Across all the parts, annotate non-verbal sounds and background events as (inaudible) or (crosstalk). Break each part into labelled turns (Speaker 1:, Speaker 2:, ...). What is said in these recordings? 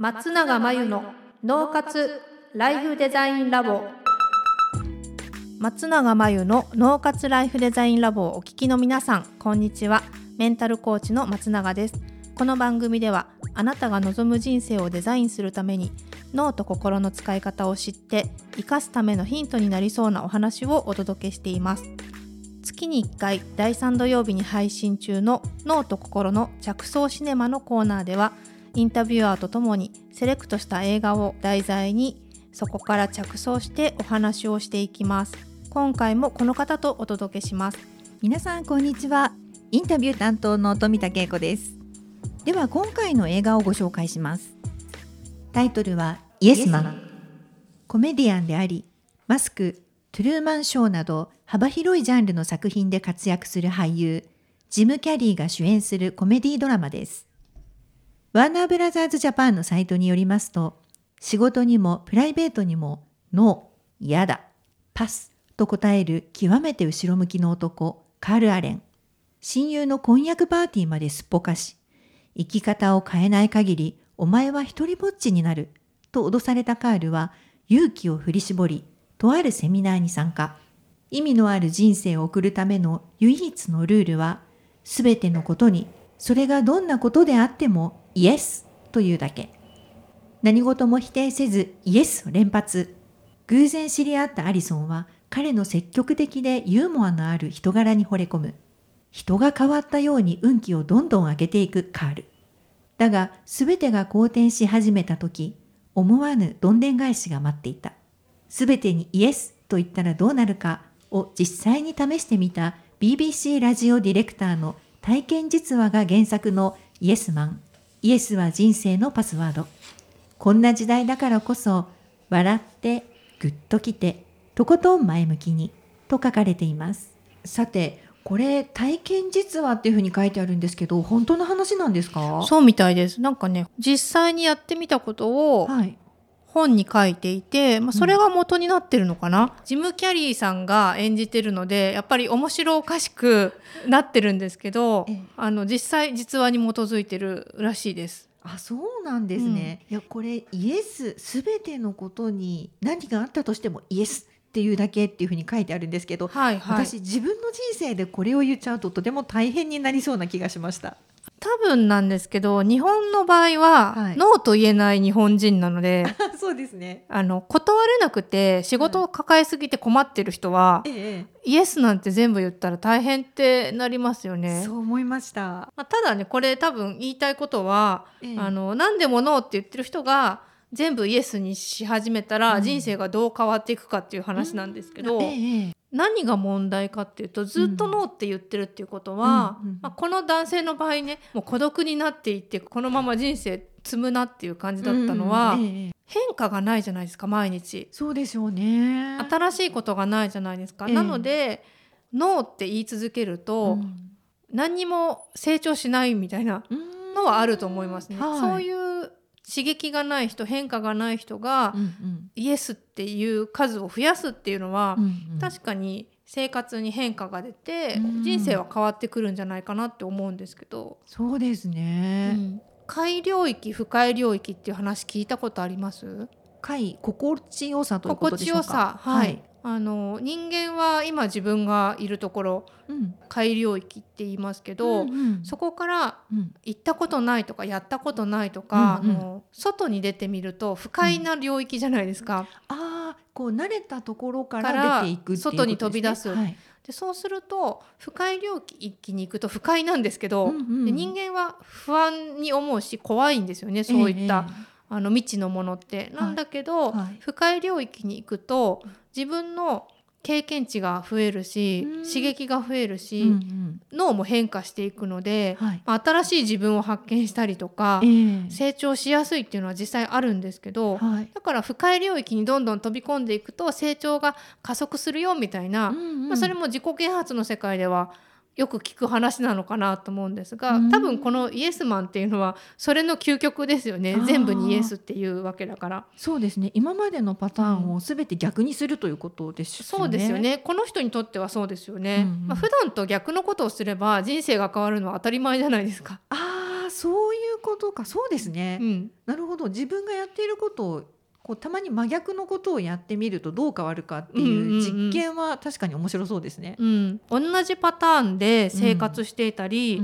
Speaker 1: 松永真由の脳活ライフデザインラボ。松永真由の脳活ライフデザインラボをお聞きの皆さんこんにちは。メンタルコーチの松永です。この番組ではあなたが望む人生をデザインするために脳と心の使い方を知って生かすためのヒントになりそうなお話をお届けしています。月に1回第3土曜日に配信中の脳と心の着想シネマのコーナーではインタビュアーとともにセレクトした映画を題材にそこから着想してお話をしていきます。今回もこの方とお届けします。
Speaker 2: 皆さんこんにちは。インタビュー担当の富田恵子です。では今回の映画をご紹介します。タイトルはイエスマン。コメディアンでありマスクトゥルーマンショーなど幅広いジャンルの作品で活躍する俳優ジム・キャリーが主演するコメディドラマですワーナーブラザーズジャパンのサイトによりますと、仕事にもプライベートにも、ノー、嫌だ、パスと答える極めて後ろ向きの男、カール・アレン。親友の婚約パーティーまですっぽかし、生き方を変えない限り、お前は一人ぼっちになる、と脅されたカールは、勇気を振り絞り、とあるセミナーに参加。意味のある人生を送るための唯一のルールは、すべてのことに、それがどんなことであってもイエスというだけ。何事も否定せずイエスを連発。偶然知り合ったアリソンは彼の積極的でユーモアのある人柄に惚れ込む。人が変わったように運気をどんどん上げていくカール。だが全てが好転し始めた時、思わぬどんでん返しが待っていた。全てにイエスと言ったらどうなるかを実際に試してみた BBC ラジオディレクターの体験実話が原作のイエスマンイエスは人生のパスワード。こんな時代だからこそ、笑って、ぐっときて、とことん前向きに、と書かれています。さて、これ体験実話っていうふうに書いてあるんですけど、本当の話なんですか？
Speaker 1: そうみたいです。なんかね、実際にやってみたことを、はい、本に書いていて、まあ、それが元になってるのかな、うん、ジム・キャリーさんが演じてるのでやっぱり面白おかしくなってるんですけど、ええ、あの実際実話に基づいてるらしいです。
Speaker 2: あそうなんですね、うん、いやこれイエスすべてのことに何があったとしてもイエスっていうだけっていうふうに書いてあるんですけど、はいはい、私自分の人生でこれを言っちゃうととても大変になりそうな気がしました。
Speaker 1: 多分なんですけど日本の場合は、はい、ノーと言えない日本人なので (laughs)
Speaker 2: そうですね。
Speaker 1: あの断れなくて仕事を抱えすぎて困ってる人は、はい、イエスなんて全部言ったら大変ってなりますよね。
Speaker 2: そう思いました、
Speaker 1: まあ、ただねこれ多分言いたいことは、ええ、あの何でもノーって言ってる人が全部イエスにし始めたら、人生がどう変わっていくかっていう話なんですけど、うん。え、何が問題かっていうとずっとノーって言ってるっていうことは、うんまあ、この男性の場合ねもう孤独になっていってこのまま人生積むなっていう感じだったのは、うんええ、変化がないじゃないですか毎日。
Speaker 2: そうでしょうね。
Speaker 1: 新しいことがないじゃないですか、え、なのでノーって言い続けると、うん、何にも成長しないみたいなのはあると思いますね、はい、そういう刺激がない人変化がない人が、うんうん、イエスっていう数を増やすっていうのは、うんうん、確かに生活に変化が出て、うん、人生は変わってくるんじゃないかなって思うんですけど。
Speaker 2: そうですね、うん、
Speaker 1: 快領域不快領域っていう話聞いたことあります？
Speaker 2: 快心地よさということでしょうか？
Speaker 1: 心地よさ。はい、はいあの人間は今自分がいるところ、うん、海領域って言いますけど、うんうん、そこから行ったことないとかやったことないとか、うんうん、あの外に出てみると不快な領域じゃないですか。
Speaker 2: うん、あこう慣れたところから出ていく、ね、
Speaker 1: 外に飛び出す。はい、でそうすると不快領域に行くと不快なんですけど、うんうん、で人間は不安に思うし怖いんですよねそういった。えーあの未知のものって。なんだけど、はい。はい、領域に行くと自分の経験値が増えるし、刺激が増えるし、うんうん、脳も変化していくので、はい、新しい自分を発見したりとか、えー、成長しやすいっていうのは実際あるんですけど、はい、だから不快領域にどんどん飛び込んでいくと成長が加速するよみたいな、うんうん、まあ、それも自己啓発の世界ではよく聞く話なのかなと思うんですが多分このイエスマンっていうのはそれの究極ですよね。全部にイエスっていうわけだから。
Speaker 2: そうですね。今までのパターンを全て逆にするということです
Speaker 1: よね、そうですよね。この人にとってはそうですよね、うんうん、まあ、普段と逆のことをすれば人生が変わるのは当たり前じゃないですか。
Speaker 2: ああそういうことか。そうですね、
Speaker 1: うん、
Speaker 2: なるほど。自分がやっていることをこうたまに真逆のことをやってみるとどう変わるかっていう実験は確かに面白そうですね。
Speaker 1: うん、同じパターンで生活していたり、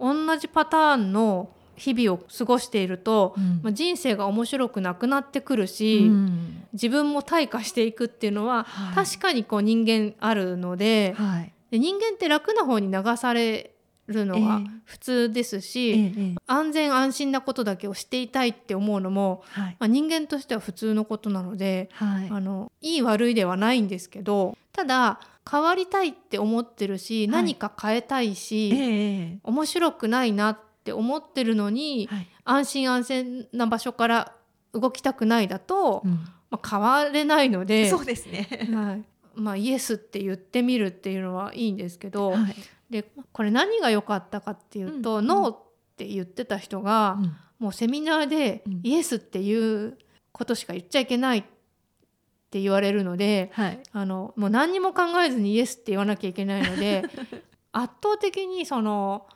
Speaker 1: うん、同じパターンの日々を過ごしていると、うん、まあ、人生が面白くなくなってくるし、うん、自分も退化していくっていうのは、はい、確かにこう人間あるのではい、で人間って楽な方に流されるのが普通ですし、えーえー、安全安心なことだけをしていたいって思うのも、はい、まあ、人間としては普通のことなので、はい、あのいい悪いではないんですけどただ変わりたいって思ってるし、何か変えたいし、えー、面白くないなって思ってるのに、安心安全な場所から動きたくないだと、うん、まあ、変われないので
Speaker 2: そうですね、
Speaker 1: はい。まあ、イエスって言ってみるっていうのはいいんですけど、はい、でこれ何が良かったかっていうと、うん、ノーって言ってた人が、うん、もうセミナーでイエスっていうことしか言っちゃいけないって言われるので、はい、あのもう何にも考えずにイエスって言わなきゃいけないので (laughs) 圧倒的にその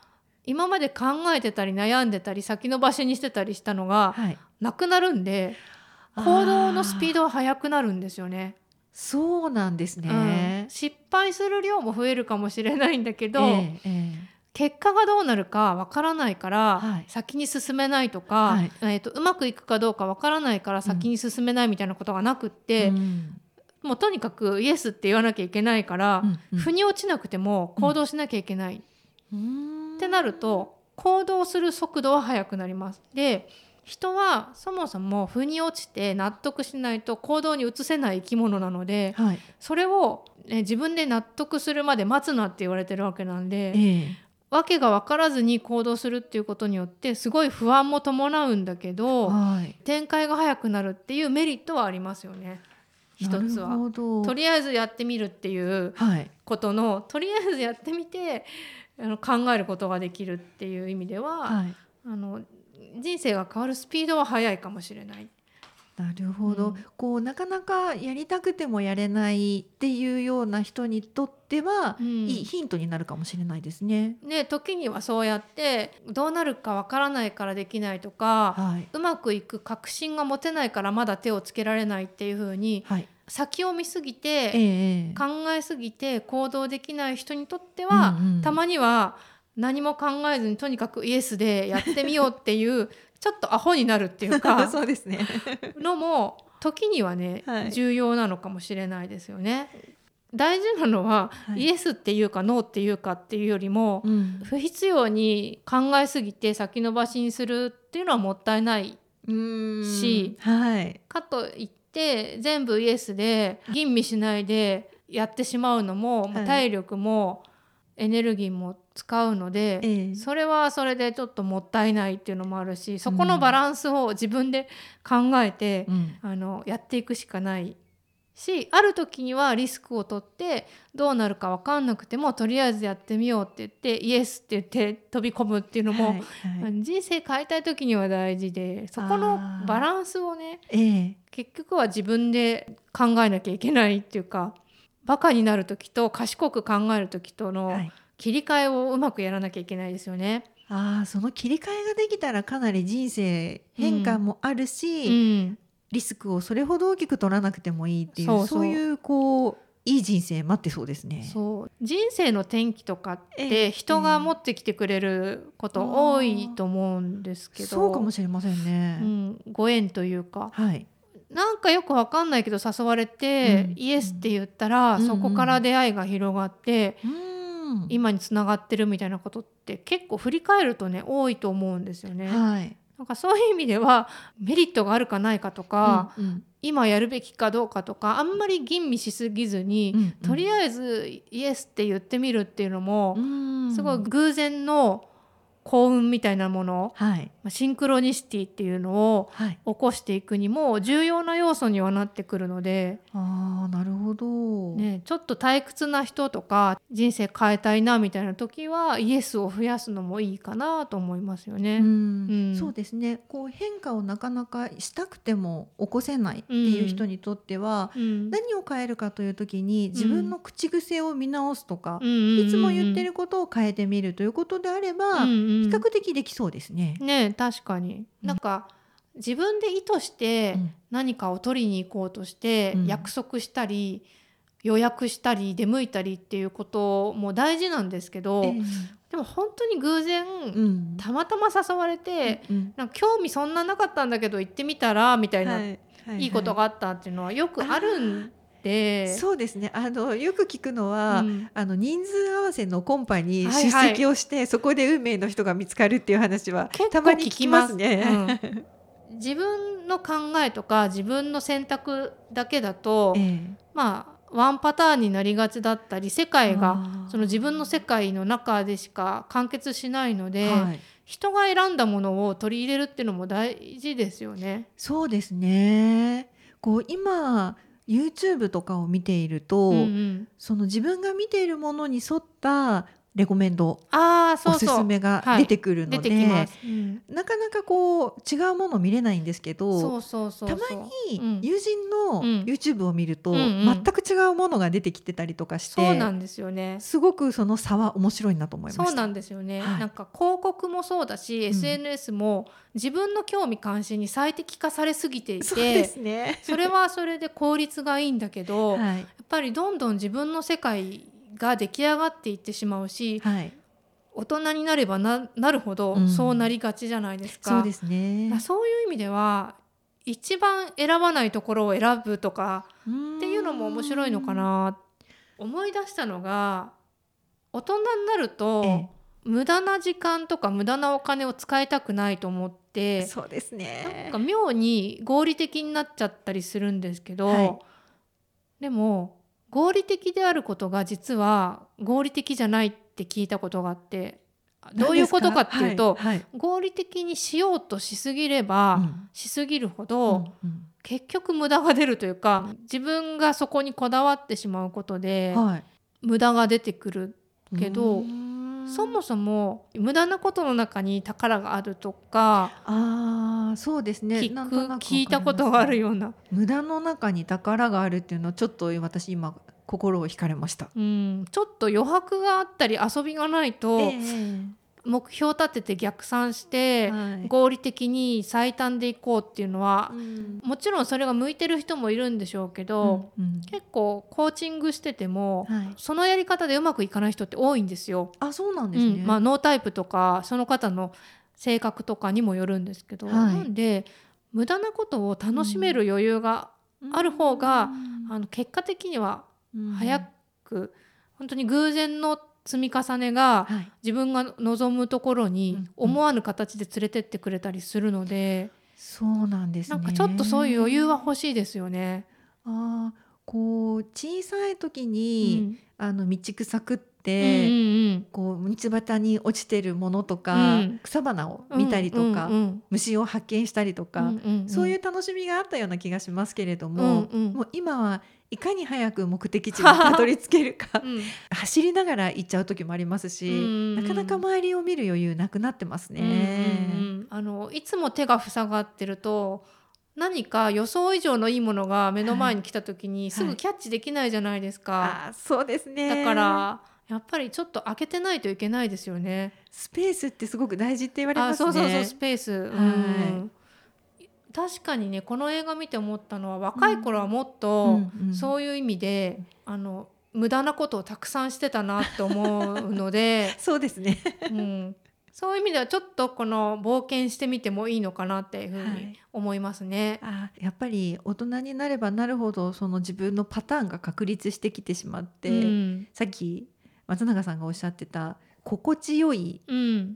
Speaker 1: 今まで考えてたり悩んでたり先延ばしにしてたりしたのがなくなるんで、はい、行動のスピードは速くなるんですよね。
Speaker 2: そうなんですね、
Speaker 1: うん、失敗する量も増えるかもしれないんだけど、えーえー、結果がどうなるかわからないから、はい、先に進めないとか、はい、えーと、うまくいくかどうかわからないから先に進めないみたいなことがなくって、うん、もうとにかくイエスって言わなきゃいけないから、うんうん、腑に落ちなくても行動しなきゃいけない、うん、ってなると行動する速度は速くなります。で人はそもそも腑に落ちて納得しないと行動に移せない生き物なので、はい、それを、ね、自分で納得するまで待つなって言われてるわけなんで、えー、訳が分からずに行動するっていうことによってすごい不安も伴うんだけど、はい、展開が早くなるっていうメリットはありますよね。一つは。とりあえずやってみるっていうことの、はい、とりあえずやってみてあの考えることができるっていう意味では、はい、あの人生が変わるスピードは速いかもしれない。
Speaker 2: なるほど、うん、こうなかなかやりたくてもやれないっていうような人にとっては、うん、いいヒントになるかもしれないですね。
Speaker 1: ね時にはそうやってどうなるかわからないからできないとか、はい、うまくいく確信が持てないからまだ手をつけられないっていうふうに、はい、先を見すぎて、えー、考えすぎて行動できない人にとっては、うんうん、たまには何も考えずにとにかくイエスでやってみようっていうちょっとアホになるっていうか (laughs)
Speaker 2: そうですね。
Speaker 1: のも時にはね、はい、重要なのかもしれないですよね。大事なのは、はい、イエスっていうかノーっていうかっていうよりも、うん、不必要に考えすぎて先延ばしにするっていうのはもったいないし、はい、かといって全部イエスで吟味しないでやってしまうのも、はい、体力もエネルギーも使うので、ええ、それはそれでちょっともったいないっていうのもあるしそこのバランスを自分で考えて、うん、あのやっていくしかないしある時にはリスクを取ってどうなるか分かんなくてもとりあえずやってみようって言ってイエスって言って飛び込むっていうのも、はいはい、人生変えたい時には大事でそこのバランスをね、え結局は自分で考えなきゃいけないっていうかバカになる時と賢く考え。る時との切り替えをうまくやらなきゃいけないですよね。
Speaker 2: あその切り替えができたらかなり人生変化もあるし、うん。うん、リスクをそれほど大きく取らなくてもいいっていうそういうこういい人生待ってそうですね。
Speaker 1: そう。人生の転機とかって人が持ってきてくれること多いと思うんですけど、
Speaker 2: そうかもしれませんね。
Speaker 1: うん、ご縁というか、はい、なんかよくわかんないけど誘われて、うん、イエスって言ったら、うん、そこから出会いが広がって、うん、今につながってるみたいなことって結構振り返るとね多いと思うんですよね。はい、なんかそういう意味ではメリットがあるかないかとか、うんうん、今やるべきかどうかとかあんまり吟味しすぎずに、うんうん、とりあえずイエスって言ってみるっていうのも、すごい偶然の幸運みたいなもの、はい、シンクロニシティっていうのを起こしていくにも重要な要素にはなってくるので、
Speaker 2: あなるほど、
Speaker 1: ね、ちょっと退屈な人とか人生変えたいなみたいな時はイエスを増やすのもいいかなと思いますよね。うん。
Speaker 2: うん、そうですね。こう変化をなかなかしたくても起こせないっていう人にとっては、うん、何を変えるかという時に自分の口癖を見直すとか、いつも言ってることを変えてみるということであれば、うん比較的できそうですね。
Speaker 1: ね確かに、なんか自分で意図して何かを取りに行こうとして約束したり、予約したり出向いたりっていうことも大事なんですけど、えー、でも本当に偶然、うん、たまたま誘われて、うん、なんか興味そんななかったんだけど行ってみたらみたいな、はい、いいことがあったっていうのはよくあるんで
Speaker 2: そうですね。あのよく聞くのは、うん、あの人数合わせのコンパに出席をして、はいはい、そこで運命の人が見つかるっていう話はたまに聞きますね。
Speaker 1: うん、自分の考えとか自分の選択だけだと、えー、まあワンパターンになりがちだったり世界がその自分の世界の中でしか完結しないので、はい、人が選んだものを取り入れるっていうのも大事ですよね。
Speaker 2: そうですね。こう今 YouTube とかを見ていると、うんうん、その自分が見ているものに沿ったレコメンドあそうおすすめが出てくるので、はいうん、なかなかこう違うもの見れないんですけどたまに友人の YouTube を見ると、全く違うものが出てきてたりとかして、
Speaker 1: そうなんですよね。
Speaker 2: すごくその差は面白いなと思いまし
Speaker 1: そうなんですよね、はい、なんか広告もそうだし、SNS も自分の興味関心に最適化されすぎていてそ、ね,、れはそれで効率がいいんだけど、はい、やっぱりどんどん自分の世界が出来上がっていってしまうし、はい、大人になればななるほどそうなりがちじゃないですか。
Speaker 2: うん、そうですね。
Speaker 1: そういう意味では一番選ばないところを選ぶとかっていうのも面白いのかな。思い出したのが大人になると、ええ、無駄な時間とか無駄なお金を使いたくないと思って
Speaker 2: そうですね。
Speaker 1: なんか妙に合理的になっちゃったりするんですけど、はい、でも合理的であることが実は合理的じゃないって聞いたことがあってどういうことかっていうと、はいはい、合理的にしようとしすぎれば、うん、しすぎるほど、うんうん、結局無駄が出るというか自分がそこにこだわってしまうことで、はい、無駄が出てくるけど。そもそも無駄なことの中に宝があるとか
Speaker 2: あそうですね。
Speaker 1: 聞く聞いたことがあるような
Speaker 2: 無駄の中に宝があるっていうのはちょっと私今心を惹かれました、
Speaker 1: うん、ちょっと余白があったり遊びがないと、えー、目標立てて逆算して、合理的に最短でいこうっていうのは、もちろんそれが向いてる人もいるんでしょうけど、うんうん、結構コーチングしてても、はい、そのやり方でうまくいかない人って多いんですよ。
Speaker 2: あそうなんですね、
Speaker 1: うん、まあ、ノータイプとかその方の性格とかにもよるんですけど、はい、なんで無駄なことを楽しめる余裕がある方が、あの結果的には早く、本当に偶然の積み重ねが自分が望むところに思わぬ形で連れてってくれたりするので、
Speaker 2: そうなんです、ね、
Speaker 1: なんかちょっとそういう余裕は欲しいですよね。
Speaker 2: あこう小さい時に、うん、あの道草くって、うんうんうん、こう道端に落ちてるものとか、うん、草花を見たりとか、うんうんうん、虫を発見したりとか、うんうんうん、そういう楽しみがあったような気がしますけれども、うんうん、もう今はいかに早く目的地にたどり着けるか、(laughs) うん、走りながら行っちゃう時もありますし、なかなか周りを見る余裕なくなってますね。うんうん、
Speaker 1: あのいつも手が塞がってると何か予想以上のいいものが目の前に来た時にすぐキャッチできないじゃないですか。はい
Speaker 2: はい、あそうですね
Speaker 1: だからやっぱりちょっと開けてないといけないですよね。
Speaker 2: スペースってすごく大事って言われます
Speaker 1: ね。そうそうそうスペース。うん、確かにねこの映画見て思ったのは若い頃はもっとそういう意味で、あの無駄なことをたくさんしてたなって思うので (laughs)
Speaker 2: そうですね、
Speaker 1: うん、そういう意味ではちょっとこの冒険してみてもいいのかなっていうふうに思いますね。
Speaker 2: はい、あやっぱり大人になればなるほどその自分のパターンが確立してきてしまって、うん、さっき松永さんがおっしゃってた心地よい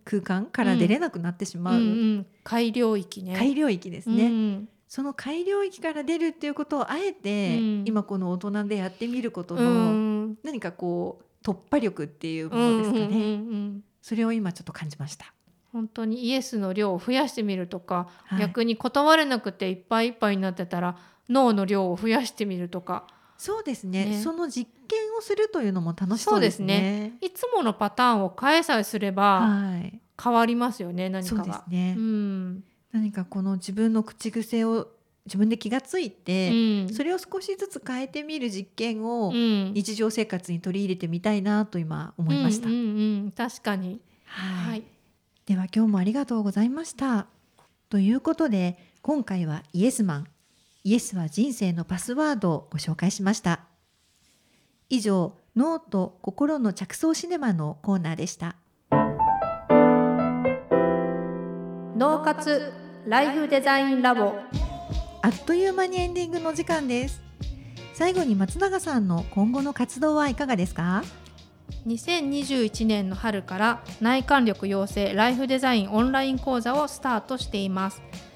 Speaker 2: 空間から出れなくなってしまう、うんうんう
Speaker 1: ん、海領域ね。
Speaker 2: 海領域ですね、うん、その海領域から出るっていうことをあえて、今この大人でやってみることの、何かこう突破力っていうものですかね、うんうんうん、それを今ちょっと感じました。
Speaker 1: 本当にイエスの量を増やしてみるとか、はい、逆に断れなくていっぱいいっぱいになってたらノーの量を増やしてみるとか
Speaker 2: そうですね、ね、その実験をするというのも楽しそうですね。
Speaker 1: すね。いつものパターンを変えさえすれば変わりますよね、はい、何かが。ね、
Speaker 2: うん、何かこの自分の口癖を自分で気がついて、うん、それを少しずつ変えてみる実験を日常生活に取り入れてみたいなと今思いました。うんうん
Speaker 1: うん、確かに、
Speaker 2: はい、はい。では今日もありがとうございました。ということで今回はイエスマンイエスは人生のパスワードをご紹介しました。以上脳と心の着想シネマのコーナーでした。
Speaker 1: 脳活ライフデザインラボ。
Speaker 2: あっという間にエンディングの時間です。最後に松永さんの今後の活動はいかがですか
Speaker 1: ？2021年の春から内観力養成ライフデザインオンライン講座をスタートしています